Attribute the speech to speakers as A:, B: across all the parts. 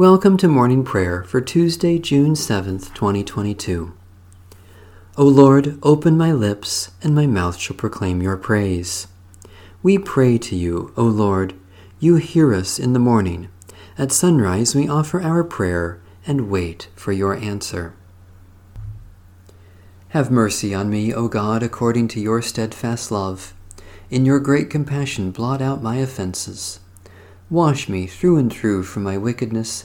A: Welcome to morning prayer for Tuesday, June 7th, 2022. O Lord, open my lips, and my mouth shall proclaim your praise. We pray to you, O Lord. You hear us in the morning. At sunrise we offer our prayer and wait for your answer. Have mercy on me, O God, according to your steadfast love. In your great compassion, blot out my offenses. Wash me through and through from my wickedness,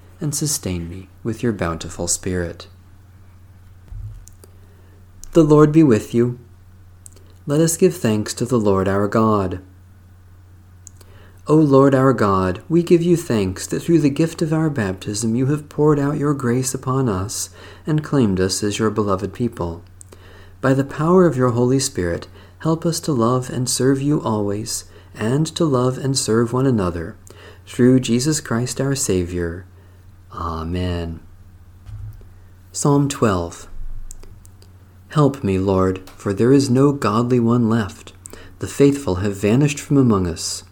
A: and sustain me with your bountiful Spirit. The Lord be with you. Let us give thanks to the Lord our God. O Lord our God, we give you thanks that through the gift of our baptism you have poured out your grace upon us and claimed us as your beloved people. By the power of your Holy Spirit, help us to love and serve you always, and to love and serve one another, through Jesus Christ our Savior. Amen. Psalm 12 Help me, Lord, for there is no godly one left. The faithful have vanished from among us.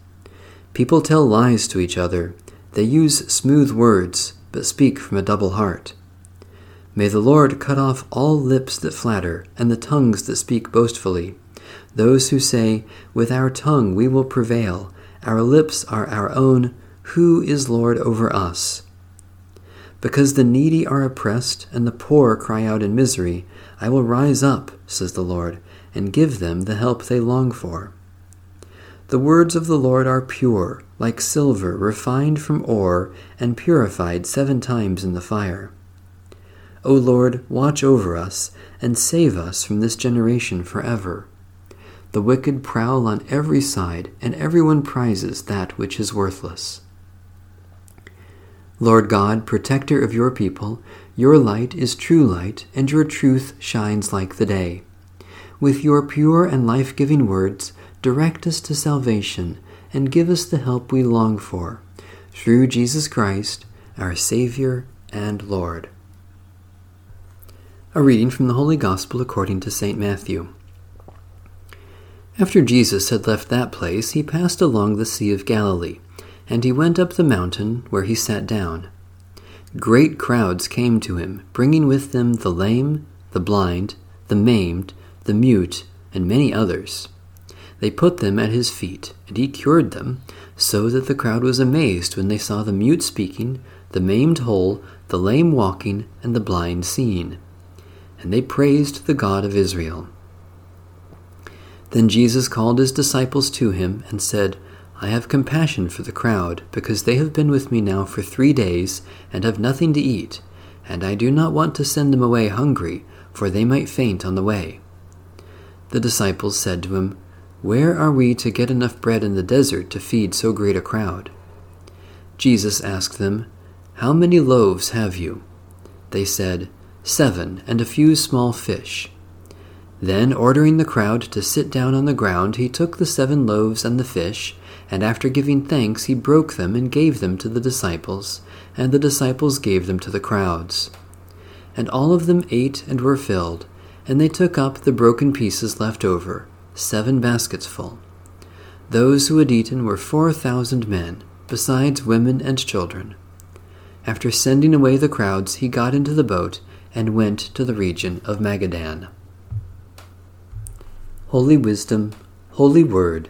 A: People tell lies to each other. They use smooth words, but speak from a double heart. May the Lord cut off all lips that flatter, and the tongues that speak boastfully. Those who say, With our tongue we will prevail, our lips are our own, who is Lord over us? Because the needy are oppressed and the poor cry out in misery, I will rise up, says the Lord, and give them the help they long for. The words of the Lord are pure, like silver refined from ore and purified seven times in the fire. O Lord, watch over us and save us from this generation forever. The wicked prowl on every side, and everyone prizes that which is worthless. Lord God, protector of your people, your light is true light, and your truth shines like the day. With your pure and life giving words, direct us to salvation and give us the help we long for. Through Jesus Christ, our Savior and Lord. A reading from the Holy Gospel according to St. Matthew. After Jesus had left that place, he passed along the Sea of Galilee and he went up the mountain, where he sat down. Great crowds came to him, bringing with them the lame, the blind, the maimed, the mute, and many others. They put them at his feet, and he cured them, so that the crowd was amazed when they saw the mute speaking, the maimed whole, the lame walking, and the blind seeing. And they praised the God of Israel. Then Jesus called his disciples to him and said, I have compassion for the crowd, because they have been with me now for three days, and have nothing to eat, and I do not want to send them away hungry, for they might faint on the way. The disciples said to him, Where are we to get enough bread in the desert to feed so great a crowd? Jesus asked them, How many loaves have you? They said, Seven, and a few small fish. Then, ordering the crowd to sit down on the ground, he took the seven loaves and the fish, and after giving thanks, he broke them and gave them to the disciples, and the disciples gave them to the crowds. And all of them ate and were filled, and they took up the broken pieces left over, seven baskets full. Those who had eaten were four thousand men, besides women and children. After sending away the crowds, he got into the boat and went to the region of Magadan. Holy Wisdom, Holy Word,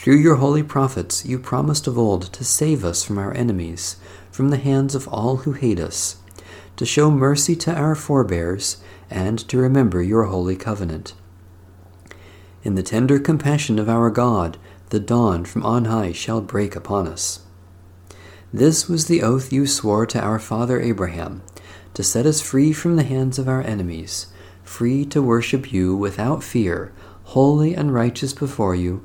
A: Through your holy prophets, you promised of old to save us from our enemies, from the hands of all who hate us, to show mercy to our forebears, and to remember your holy covenant. In the tender compassion of our God, the dawn from on high shall break upon us. This was the oath you swore to our father Abraham, to set us free from the hands of our enemies, free to worship you without fear, holy and righteous before you,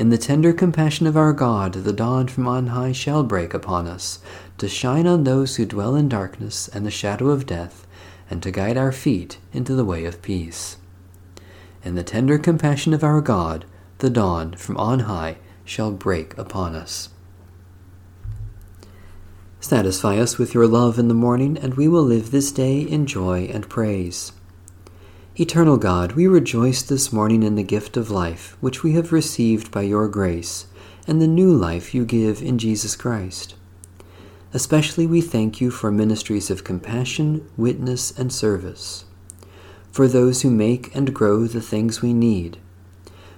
A: In the tender compassion of our God, the dawn from on high shall break upon us, to shine on those who dwell in darkness and the shadow of death and to guide our feet into the way of peace. In the tender compassion of our God, the dawn from on high shall break upon us. Satisfy us with your love in the morning, and we will live this day in joy and praise. Eternal God, we rejoice this morning in the gift of life which we have received by your grace, and the new life you give in Jesus Christ. Especially we thank you for ministries of compassion, witness, and service, for those who make and grow the things we need,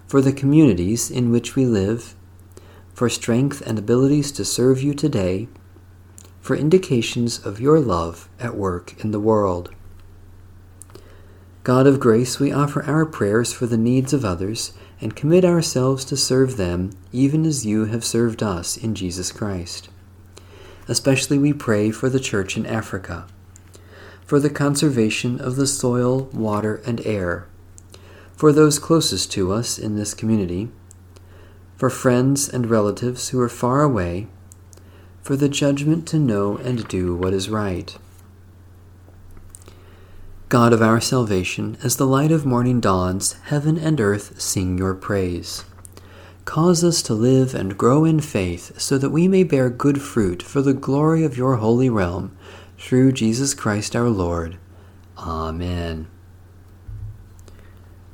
A: for the communities in which we live, for strength and abilities to serve you today, for indications of your love at work in the world. God of grace, we offer our prayers for the needs of others and commit ourselves to serve them even as you have served us in Jesus Christ. Especially we pray for the Church in Africa, for the conservation of the soil, water, and air, for those closest to us in this community, for friends and relatives who are far away, for the judgment to know and do what is right. God of our salvation, as the light of morning dawns, heaven and earth sing your praise. Cause us to live and grow in faith so that we may bear good fruit for the glory of your holy realm, through Jesus Christ our Lord. Amen.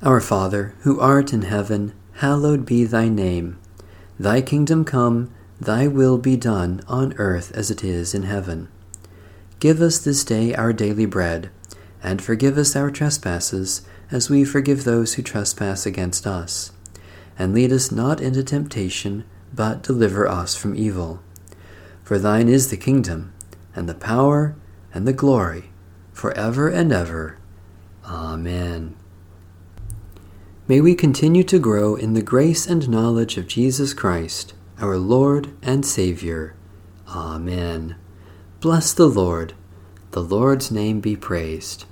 A: Our Father, who art in heaven, hallowed be thy name. Thy kingdom come, thy will be done on earth as it is in heaven. Give us this day our daily bread, and forgive us our trespasses, as we forgive those who trespass against us and lead us not into temptation, but deliver us from evil. For thine is the kingdom, and the power, and the glory, for ever and ever. Amen. May we continue to grow in the grace and knowledge of Jesus Christ, our Lord and Savior. Amen. Bless the Lord. The Lord's name be praised.